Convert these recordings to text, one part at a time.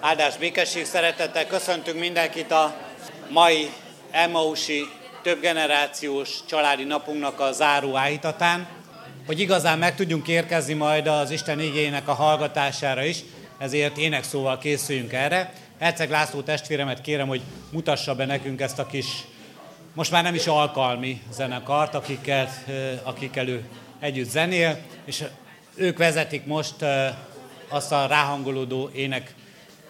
Áldás békesség szeretettel köszöntünk mindenkit a mai Emmausi többgenerációs családi napunknak a záró áhítatán, hogy igazán meg tudjunk érkezni majd az Isten igényének a hallgatására is, ezért énekszóval készüljünk erre. Herceg László testvéremet kérem, hogy mutassa be nekünk ezt a kis, most már nem is alkalmi zenekart, akikkel, akikkel ő együtt zenél, és ők vezetik most azt a ráhangolódó ének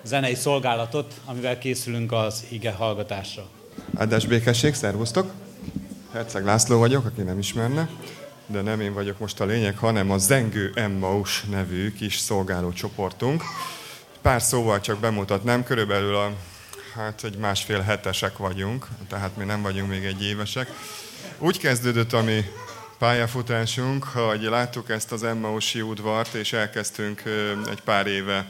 zenei szolgálatot, amivel készülünk az ige hallgatásra. Áldás békesség, szervusztok! Herceg László vagyok, aki nem ismerne, de nem én vagyok most a lényeg, hanem a Zengő Emmaus nevű kis szolgáló csoportunk. Pár szóval csak bemutatnám, körülbelül a, hát egy másfél hetesek vagyunk, tehát mi nem vagyunk még egy évesek. Úgy kezdődött a mi pályafutásunk, hogy láttuk ezt az Emmausi udvart, és elkezdtünk egy pár éve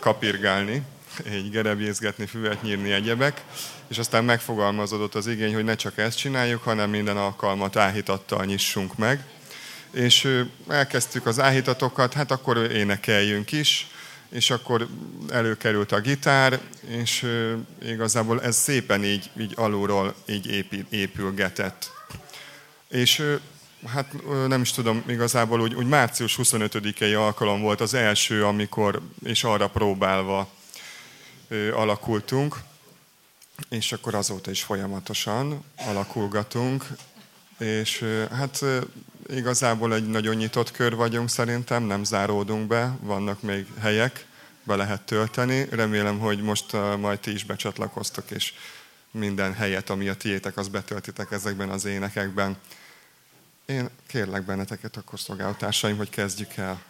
kapirgálni, egy gerebjézgetni, füvet nyírni egyebek, és aztán megfogalmazódott az igény, hogy ne csak ezt csináljuk, hanem minden alkalmat áhítattal nyissunk meg. És elkezdtük az áhítatokat, hát akkor énekeljünk is, és akkor előkerült a gitár, és igazából ez szépen így, így alulról így épülgetett. És hát nem is tudom, igazából úgy, úgy március 25-i alkalom volt az első, amikor, és arra próbálva alakultunk, és akkor azóta is folyamatosan alakulgatunk, és hát igazából egy nagyon nyitott kör vagyunk szerintem, nem záródunk be, vannak még helyek, be lehet tölteni. Remélem, hogy most majd ti is becsatlakoztok, és minden helyet, ami a tiétek, az betöltitek ezekben az énekekben. Én kérlek benneteket, akkor szolgálatársaim, hogy kezdjük el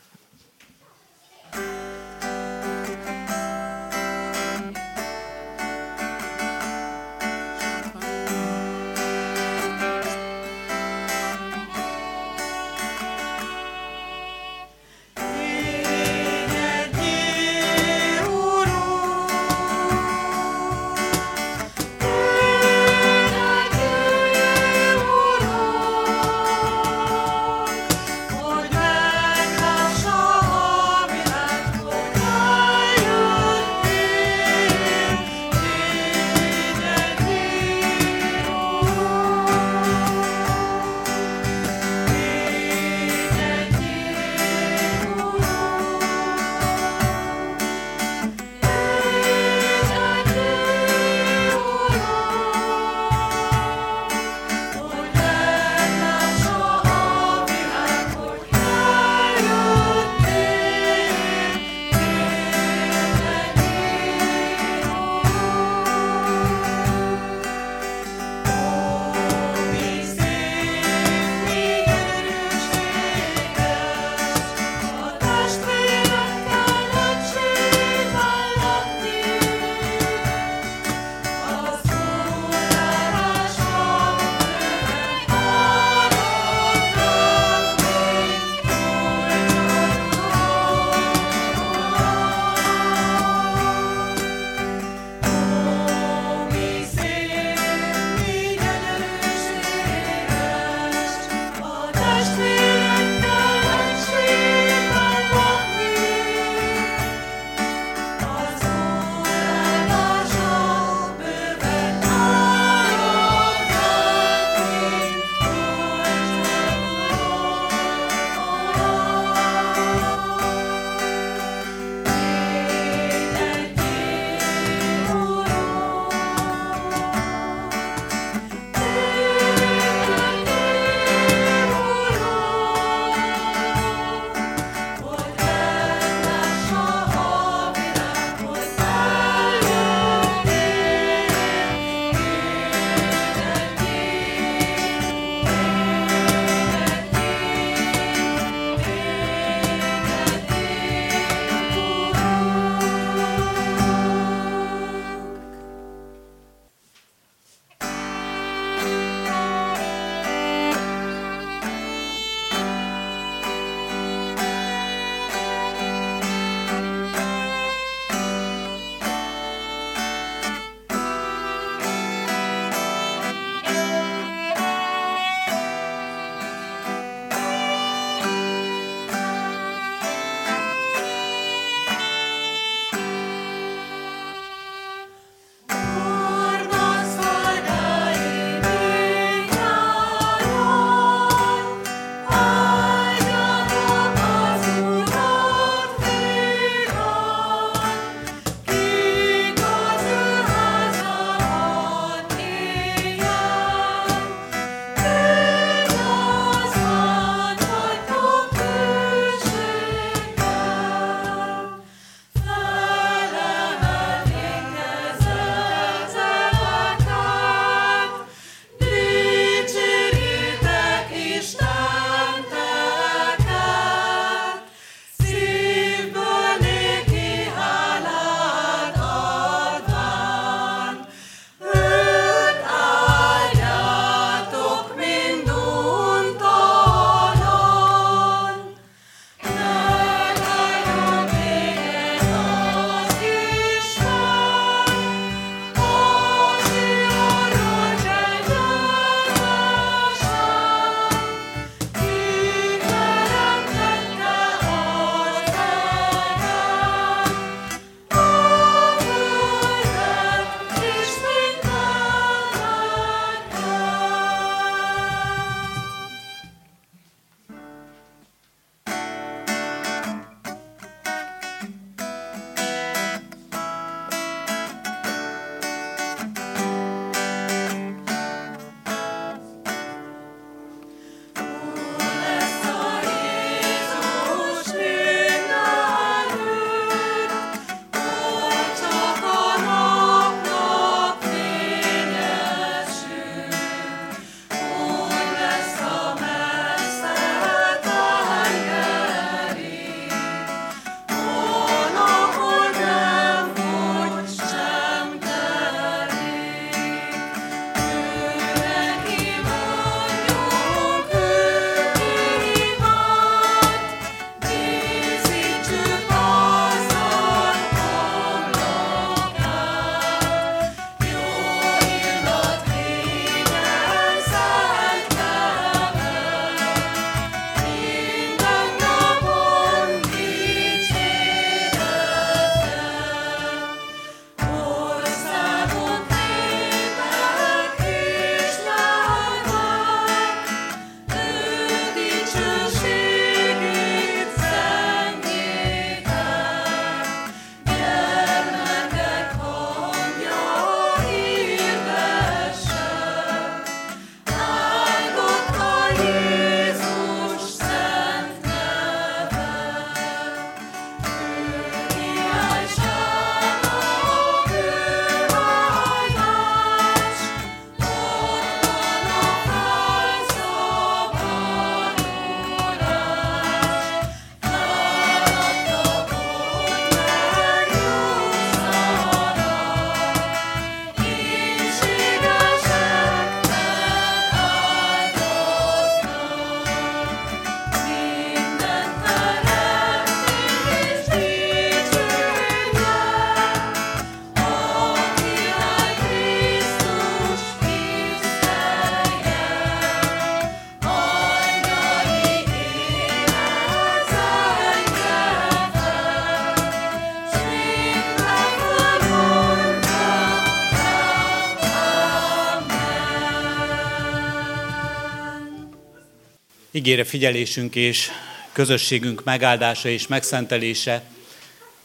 Ígére figyelésünk és közösségünk megáldása és megszentelése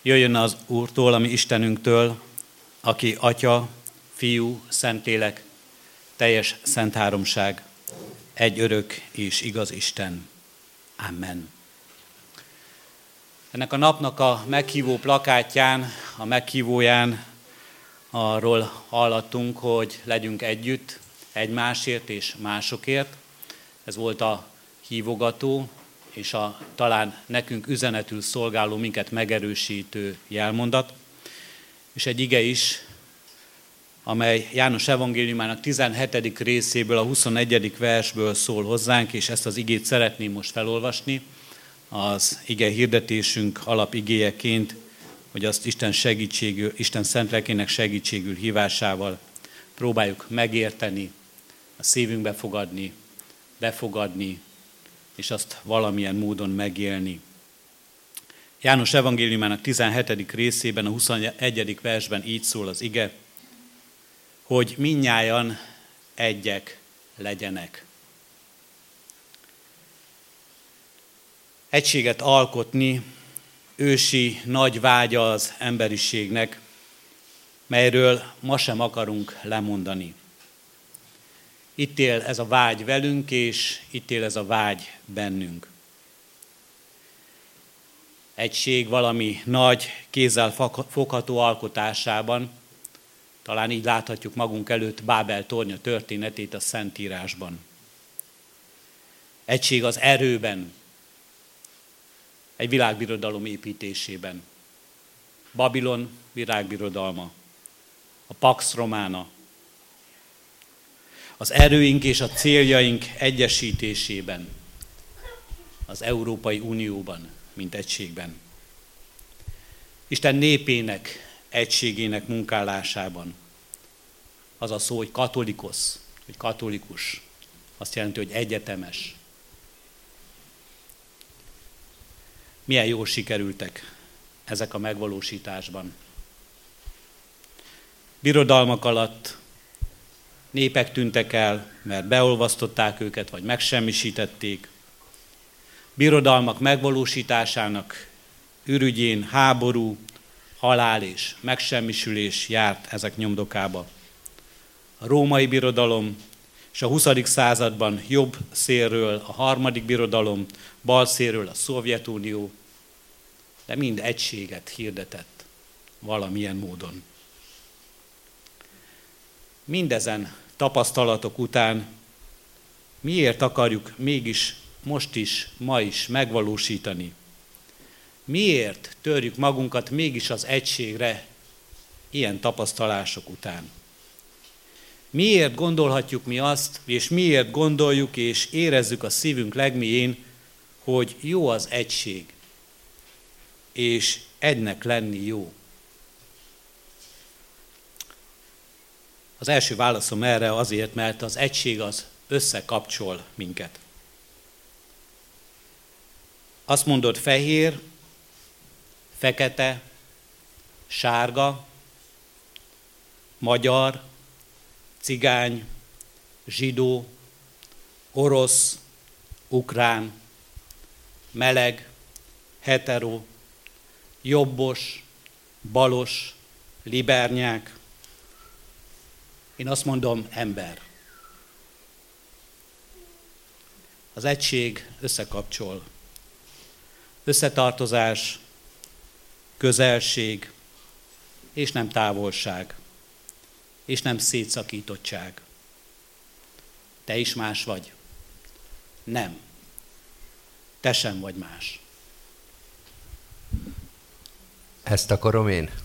jöjjön az Úrtól, ami Istenünktől, aki Atya, Fiú, Szentlélek, teljes szent háromság, egy örök és igaz Isten. Amen. Ennek a napnak a meghívó plakátján, a meghívóján arról hallattunk, hogy legyünk együtt, egymásért és másokért. Ez volt a hívogató, és a talán nekünk üzenetül szolgáló, minket megerősítő jelmondat. És egy ige is, amely János evangéliumának 17. részéből, a 21. versből szól hozzánk, és ezt az igét szeretném most felolvasni, az ige hirdetésünk alapigéjeként, hogy azt Isten segítségül, Isten szent lelkének segítségül hívásával próbáljuk megérteni, a szívünkbe fogadni, befogadni, és azt valamilyen módon megélni. János evangéliumának 17. részében, a 21. versben így szól az ige, hogy minnyájan egyek legyenek. Egységet alkotni ősi nagy vágya az emberiségnek, melyről ma sem akarunk lemondani. Itt él ez a vágy velünk, és itt él ez a vágy bennünk. Egység valami nagy, kézzel fogható alkotásában, talán így láthatjuk magunk előtt Bábel tornya történetét a Szentírásban. Egység az erőben, egy világbirodalom építésében. Babilon világbirodalma, a Pax Romana, az erőink és a céljaink egyesítésében, az Európai Unióban, mint egységben. Isten népének egységének munkálásában. Az a szó, hogy katolikosz, hogy katolikus, azt jelenti, hogy egyetemes. Milyen jól sikerültek ezek a megvalósításban. Birodalmak alatt népek tűntek el, mert beolvasztották őket, vagy megsemmisítették. Birodalmak megvalósításának ürügyén háború, halál és megsemmisülés járt ezek nyomdokába. A római birodalom és a 20. században jobb szélről a harmadik birodalom, bal szélről a Szovjetunió, de mind egységet hirdetett valamilyen módon. Mindezen tapasztalatok után miért akarjuk mégis most is, ma is megvalósítani? Miért törjük magunkat mégis az egységre ilyen tapasztalások után? Miért gondolhatjuk mi azt, és miért gondoljuk és érezzük a szívünk legmélyén, hogy jó az egység, és egynek lenni jó? Az első válaszom erre azért, mert az egység az összekapcsol minket. Azt mondod fehér, fekete, sárga, magyar, cigány, zsidó, orosz, ukrán, meleg, hetero, jobbos, balos, libernyák, én azt mondom, ember. Az egység összekapcsol. Összetartozás, közelség, és nem távolság, és nem szétszakítottság. Te is más vagy. Nem. Te sem vagy más. Ezt akarom én?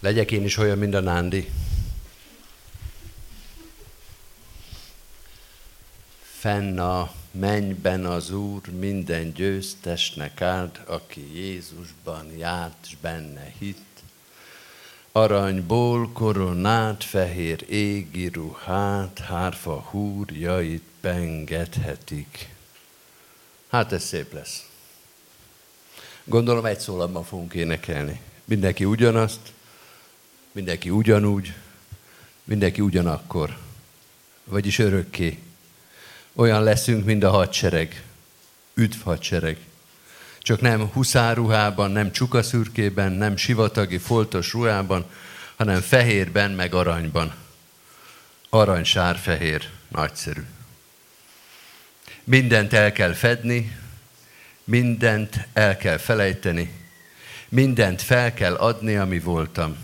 Legyek én is olyan, mint a Nándi. Fenn a mennyben az Úr minden győztesnek áld, aki Jézusban járt, s benne hitt. Aranyból koronát, fehér égi ruhát, hárfa húrjait pengethetik. Hát ez szép lesz. Gondolom egy szólamban fogunk énekelni. Mindenki ugyanazt, mindenki ugyanúgy, mindenki ugyanakkor. vagyis örökké. Olyan leszünk, mint a hadsereg. Üdv hadsereg. Csak nem huszáruhában, nem csukaszürkében, nem sivatagi foltos ruhában, hanem fehérben, meg aranyban. Arany, sár, fehér, nagyszerű. Mindent el kell fedni, mindent el kell felejteni, mindent fel kell adni, ami voltam.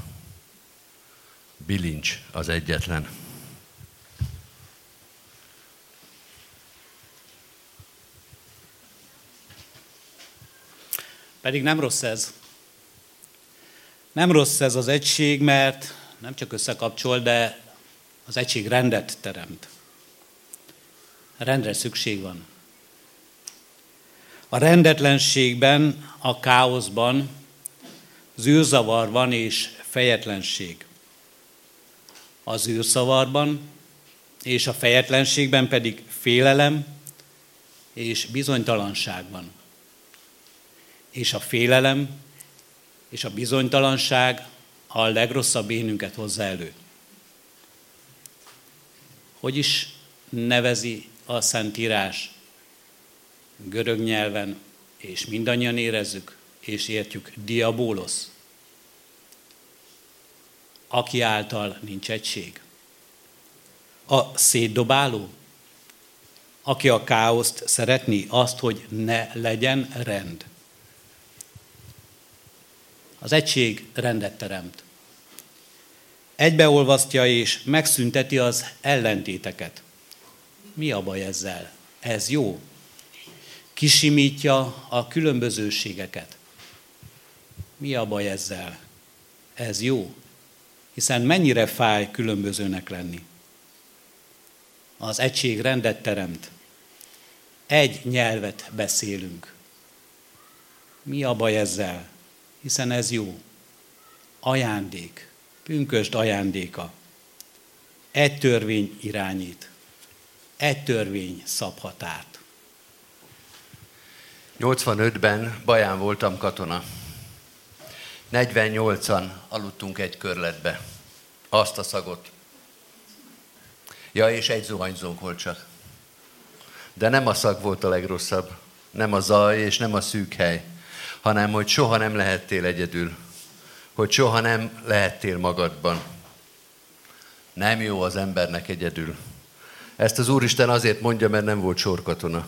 Bilincs az egyetlen. Pedig nem rossz ez. Nem rossz ez az egység, mert nem csak összekapcsol, de az egység rendet teremt. Rendre szükség van. A rendetlenségben, a káoszban zűrzavar van és fejetlenség. A zűrzavarban és a fejetlenségben pedig félelem és bizonytalanság van. És a félelem és a bizonytalanság a legrosszabb énünket hozza elő. Hogy is nevezi a Szentírás görög nyelven, és mindannyian érezzük, és értjük, diabólosz, aki által nincs egység. A szétdobáló, aki a káoszt szeretni, azt, hogy ne legyen rend. Az egység rendet teremt. Egybeolvasztja és megszünteti az ellentéteket. Mi a baj ezzel? Ez jó. Kisimítja a különbözőségeket. Mi a baj ezzel? Ez jó. Hiszen mennyire fáj különbözőnek lenni. Az egység rendet teremt. Egy nyelvet beszélünk. Mi a baj ezzel? Hiszen ez jó. Ajándék. Pünkösd ajándéka. Egy törvény irányít egy törvény szab határt. 85-ben Baján voltam katona. 48-an aludtunk egy körletbe. Azt a szagot. Ja, és egy zuhanyzónk volt csak. De nem a szag volt a legrosszabb, nem a zaj és nem a szűk hely, hanem hogy soha nem lehettél egyedül, hogy soha nem lehettél magadban. Nem jó az embernek egyedül. Ezt az Úristen azért mondja, mert nem volt sorkatona.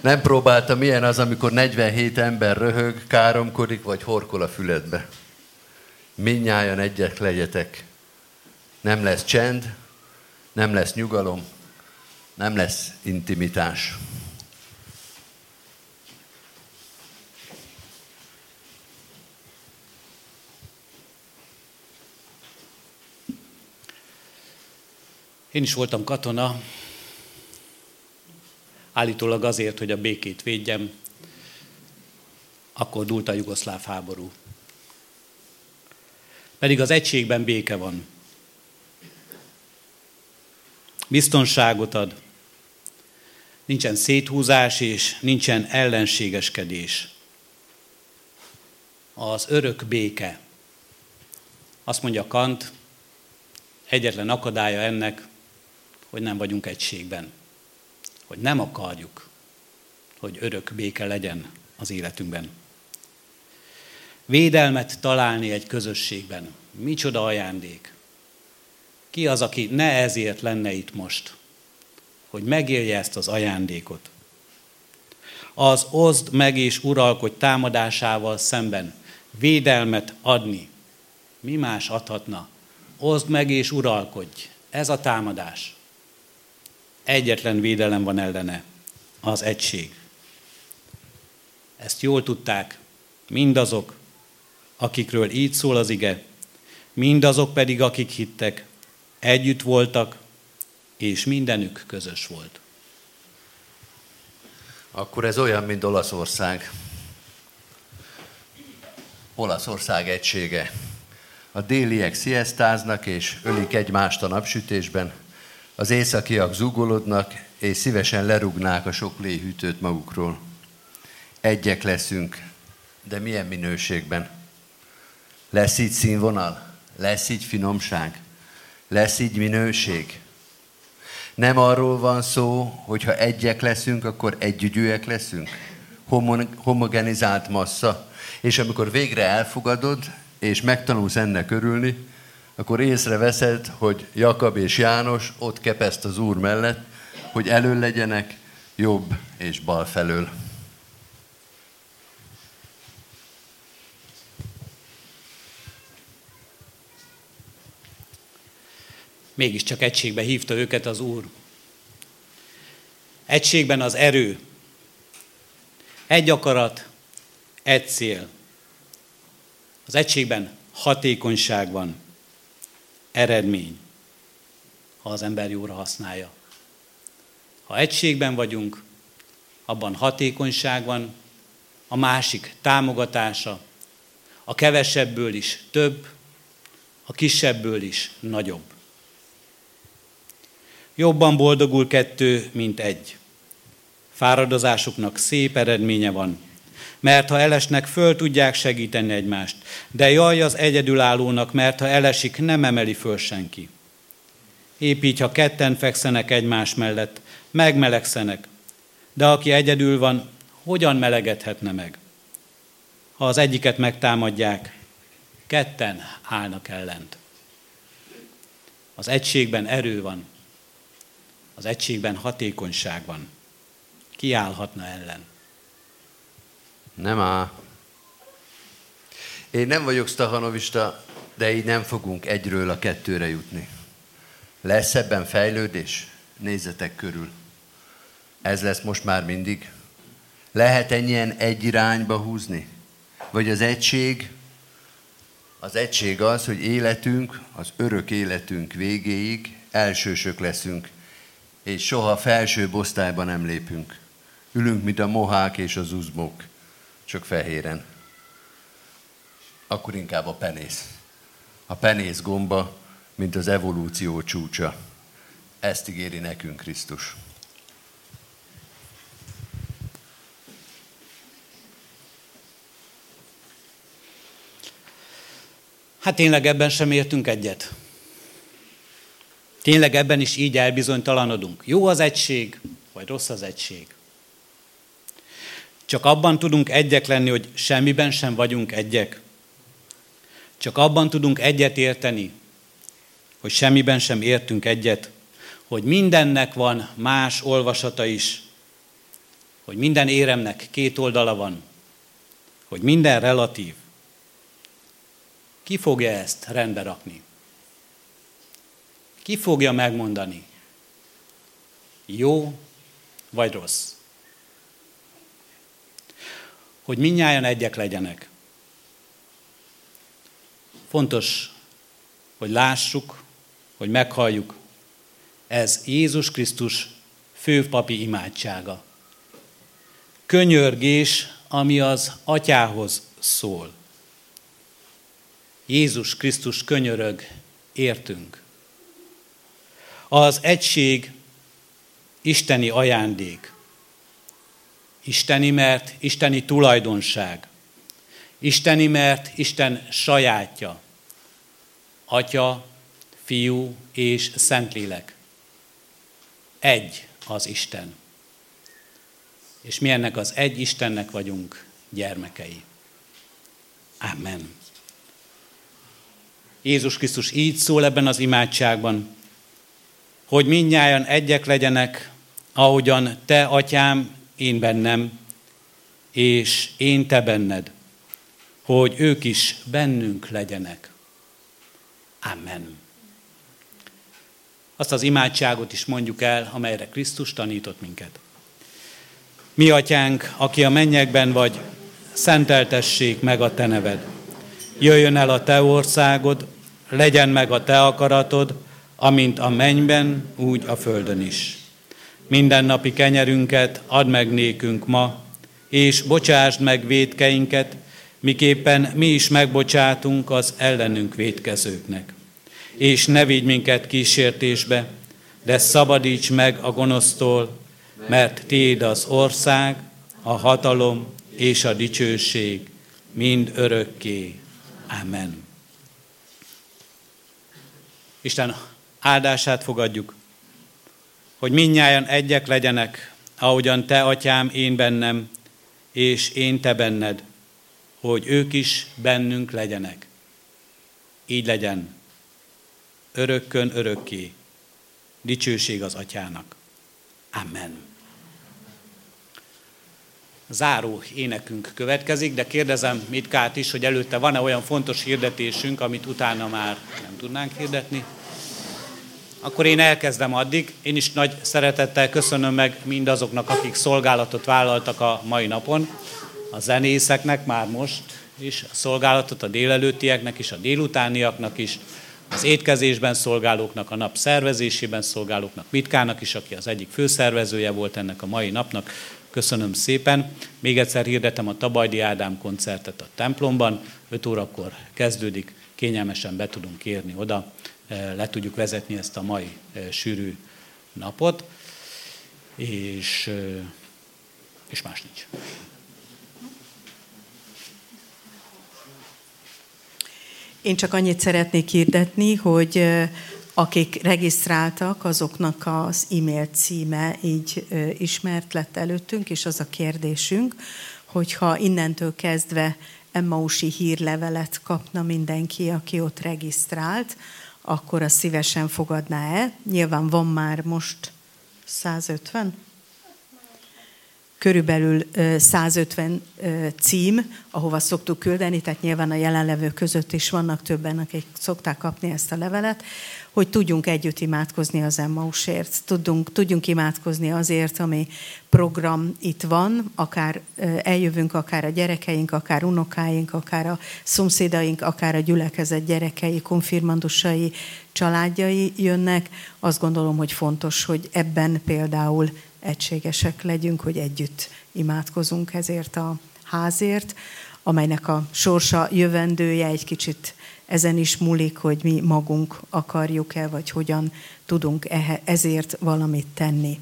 Nem próbálta, milyen az, amikor 47 ember röhög, káromkodik, vagy horkol a füledbe. Minnyájan egyek legyetek. Nem lesz csend, nem lesz nyugalom, nem lesz intimitás. Én is voltam katona, állítólag azért, hogy a békét védjem, akkor dúlt a jugoszláv háború. Pedig az egységben béke van. Biztonságot ad. Nincsen széthúzás és nincsen ellenségeskedés. Az örök béke. Azt mondja Kant, egyetlen akadálya ennek, hogy nem vagyunk egységben. Hogy nem akarjuk, hogy örök béke legyen az életünkben. Védelmet találni egy közösségben. Micsoda ajándék. Ki az, aki ne ezért lenne itt most, hogy megélje ezt az ajándékot. Az oszd meg és uralkodj támadásával szemben védelmet adni. Mi más adhatna? Oszd meg és uralkodj. Ez a támadás. Egyetlen védelem van ellene, az egység. Ezt jól tudták mindazok, akikről így szól az ige, mindazok pedig, akik hittek, együtt voltak, és mindenük közös volt. Akkor ez olyan, mint Olaszország. Olaszország egysége. A déliek sziasztáznak és ölik egymást a napsütésben, az északiak zugolodnak, és szívesen lerugnák a sok léhűtőt magukról. Egyek leszünk, de milyen minőségben? Lesz így színvonal? Lesz így finomság? Lesz így minőség? Nem arról van szó, hogy ha egyek leszünk, akkor együgyűek leszünk. homogenizált massza. És amikor végre elfogadod, és megtanulsz ennek örülni, akkor észreveszed, hogy Jakab és János ott kepeszt az Úr mellett, hogy elől legyenek jobb és bal felől. Mégiscsak egységbe hívta őket az Úr. Egységben az erő. Egy akarat, egy cél. Az egységben hatékonyság van, eredmény, ha az ember jóra használja. Ha egységben vagyunk, abban hatékonyság van, a másik támogatása, a kevesebből is több, a kisebből is nagyobb. Jobban boldogul kettő, mint egy. Fáradozásuknak szép eredménye van, mert ha elesnek, föl tudják segíteni egymást. De jaj az egyedülállónak, mert ha elesik, nem emeli föl senki. Épp így, ha ketten fekszenek egymás mellett, megmelegszenek. De aki egyedül van, hogyan melegedhetne meg? Ha az egyiket megtámadják, ketten állnak ellent. Az egységben erő van, az egységben hatékonyság van. Ki állhatna ellen? Nem áll. Én nem vagyok stahanovista, de így nem fogunk egyről a kettőre jutni. Lesz ebben fejlődés? Nézzetek körül. Ez lesz most már mindig. Lehet ennyien egy irányba húzni? Vagy az egység, az egység az, hogy életünk, az örök életünk végéig elsősök leszünk, és soha felső osztályba nem lépünk. Ülünk, mint a mohák és az uzmok, csak fehéren. Akkor inkább a penész. A penész gomba, mint az evolúció csúcsa. Ezt ígéri nekünk Krisztus. Hát tényleg ebben sem értünk egyet. Tényleg ebben is így elbizonytalanodunk. Jó az egység, vagy rossz az egység. Csak abban tudunk egyek lenni, hogy semmiben sem vagyunk egyek. Csak abban tudunk egyet érteni, hogy semmiben sem értünk egyet, hogy mindennek van más olvasata is, hogy minden éremnek két oldala van, hogy minden relatív. Ki fogja ezt rendbe rakni? Ki fogja megmondani? Jó vagy rossz? Hogy minnyáján egyek legyenek. Fontos, hogy lássuk, hogy meghalljuk. Ez Jézus Krisztus főpapi imádsága. Könyörgés, ami az atyához szól. Jézus Krisztus könyörög, értünk. Az egység isteni ajándék. Isteni, mert isteni tulajdonság. Isteni, mert Isten sajátja. Atya, Fiú és Szentlélek. Egy az Isten. És mi ennek az egy Istennek vagyunk gyermekei. Amen. Jézus Krisztus így szól ebben az imádságban hogy minnyáján egyek legyenek, ahogyan te, atyám, én bennem, és én te benned, hogy ők is bennünk legyenek. Amen. Azt az imádságot is mondjuk el, amelyre Krisztus tanított minket. Mi, atyánk, aki a mennyekben vagy, szenteltessék meg a te neved. Jöjjön el a te országod, legyen meg a te akaratod, amint a mennyben, úgy a földön is. Minden napi kenyerünket add meg nékünk ma, és bocsásd meg védkeinket, miképpen mi is megbocsátunk az ellenünk védkezőknek. És ne vigy minket kísértésbe, de szabadíts meg a gonosztól, mert Tiéd az ország, a hatalom és a dicsőség, mind örökké. Amen. Isten áldását fogadjuk. Hogy minnyáján egyek legyenek, ahogyan te, atyám, én bennem, és én te benned, hogy ők is bennünk legyenek. Így legyen, örökkön örökké. Dicsőség az atyának. Amen. Záró énekünk következik, de kérdezem Mitkát is, hogy előtte van-e olyan fontos hirdetésünk, amit utána már nem tudnánk hirdetni? Akkor én elkezdem addig. Én is nagy szeretettel köszönöm meg mindazoknak, akik szolgálatot vállaltak a mai napon. A zenészeknek már most is a szolgálatot, a délelőttieknek is, a délutániaknak is, az étkezésben szolgálóknak, a nap szervezésében szolgálóknak, Mitkának is, aki az egyik főszervezője volt ennek a mai napnak. Köszönöm szépen. Még egyszer hirdetem a Tabajdi Ádám koncertet a templomban. 5 órakor kezdődik, kényelmesen be tudunk érni oda, e, le tudjuk vezetni ezt a mai e, sűrű napot, és, e, és más nincs. Én csak annyit szeretnék hirdetni, hogy akik regisztráltak, azoknak az e-mail címe így ismert lett előttünk, és az a kérdésünk, hogyha innentől kezdve Emmausi hírlevelet kapna mindenki, aki ott regisztrált, akkor azt szívesen fogadná-e? Nyilván van már most 150? körülbelül 150 cím, ahova szoktuk küldeni, tehát nyilván a jelenlevők között is vannak többen, akik szokták kapni ezt a levelet, hogy tudjunk együtt imádkozni az Emmausért, tudjunk, tudjunk imádkozni azért, ami program itt van, akár eljövünk, akár a gyerekeink, akár unokáink, akár a szomszédaink, akár a gyülekezet gyerekei, konfirmandusai, családjai jönnek. Azt gondolom, hogy fontos, hogy ebben például egységesek legyünk, hogy együtt imádkozunk ezért a házért, amelynek a sorsa jövendője egy kicsit ezen is múlik, hogy mi magunk akarjuk-e, vagy hogyan tudunk ezért valamit tenni.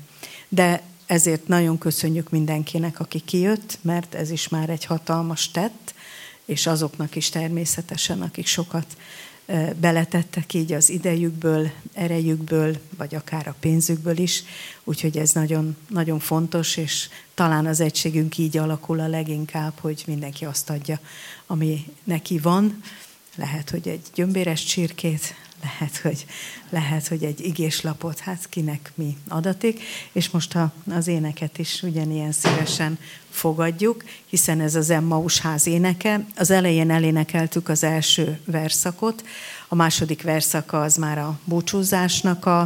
De ezért nagyon köszönjük mindenkinek, aki kijött, mert ez is már egy hatalmas tett, és azoknak is természetesen, akik sokat beletettek így az idejükből, erejükből, vagy akár a pénzükből is. Úgyhogy ez nagyon, nagyon fontos, és talán az egységünk így alakul a leginkább, hogy mindenki azt adja, ami neki van. Lehet, hogy egy gyömbéres csirkét, lehet, hogy, lehet, hogy egy igéslapot, hát kinek mi adatik, és most a, az éneket is ugyanilyen szívesen fogadjuk, hiszen ez az Emmaus ház éneke. Az elején elénekeltük az első verszakot, a második verszaka az már a búcsúzásnak a,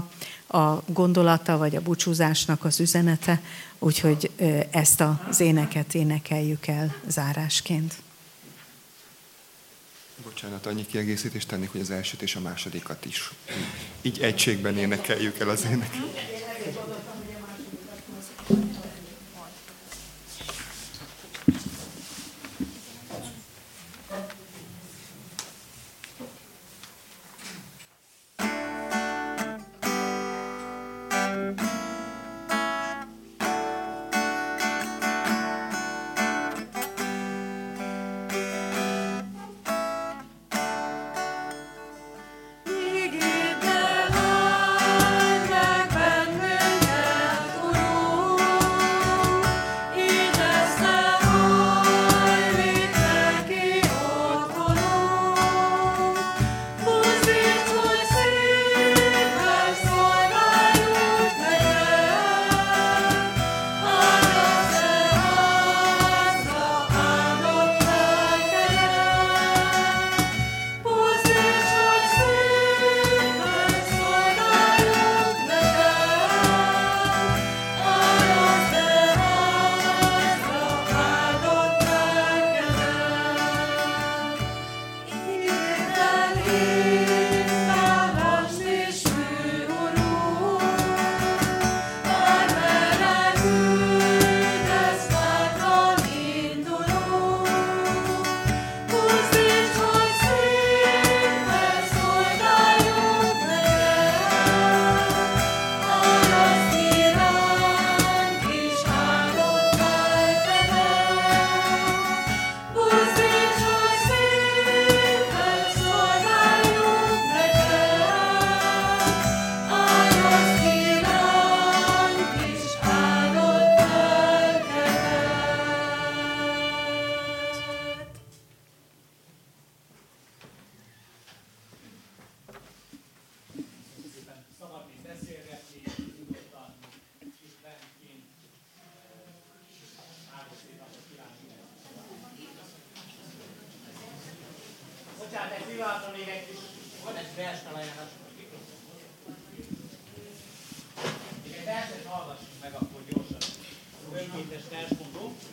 a gondolata, vagy a búcsúzásnak az üzenete, úgyhogy ezt az éneket énekeljük el zárásként. Bocsánat, annyi kiegészítést tennék, hogy az elsőt és a másodikat is. Így egységben énekeljük el az éneket.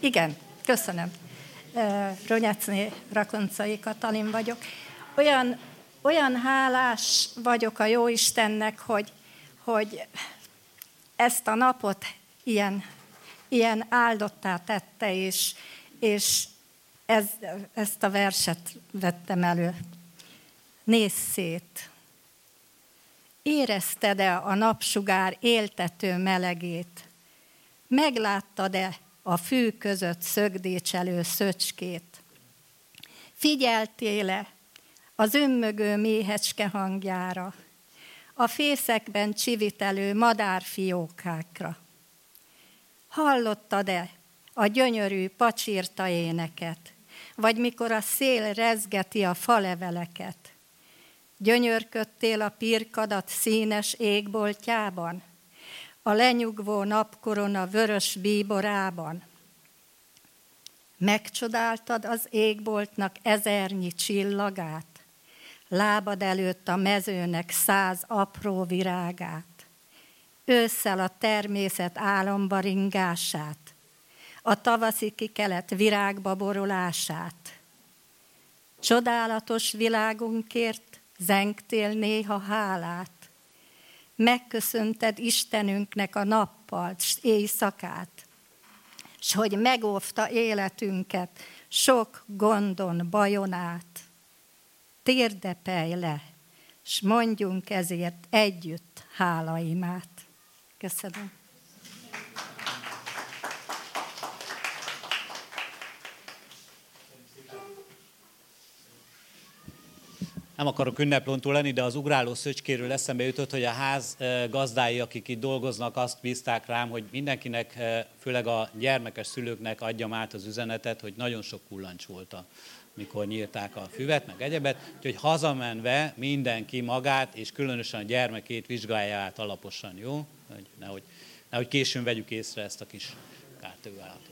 Igen, köszönöm. Ronyacné Rakoncai Katalin vagyok. Olyan, olyan hálás vagyok a Jóistennek, hogy, hogy ezt a napot ilyen, ilyen áldottá tette, és, és ez, ezt a verset vettem elő. Nézz szét! Érezted-e a napsugár éltető melegét? Megláttad-e a fű között szögdécselő szöcskét? Figyeltél-e az önmögő méhecske hangjára, a fészekben csivitelő madárfiókákra? Hallottad-e a gyönyörű pacsírta éneket, vagy mikor a szél rezgeti a faleveleket? Gyönyörködtél a pirkadat színes égboltjában, a lenyugvó napkorona vörös bíborában? Megcsodáltad az égboltnak ezernyi csillagát, lábad előtt a mezőnek száz apró virágát, ősszel a természet álomba ringását, a tavaszi kikelet virágba borulását. Csodálatos világunkért zengtél néha hálát, megköszönted Istenünknek a nappal, éjszakát, s hogy megóvta életünket sok gondon, bajon át. Térdepelj le, s mondjunk ezért együtt hálaimát. Köszönöm. Nem akarok ünneprontó lenni, de az ugráló szöcskéről eszembe jutott, hogy a ház gazdái, akik itt dolgoznak, azt bízták rám, hogy mindenkinek, főleg a gyermekes szülőknek adjam át az üzenetet, hogy nagyon sok kullancs volt a mikor nyírták a füvet, meg egyebet, úgyhogy hazamenve mindenki magát, és különösen a gyermekét vizsgálja át alaposan, jó? Hogy nehogy, nehogy későn vegyük észre ezt a kis kártevő állatot.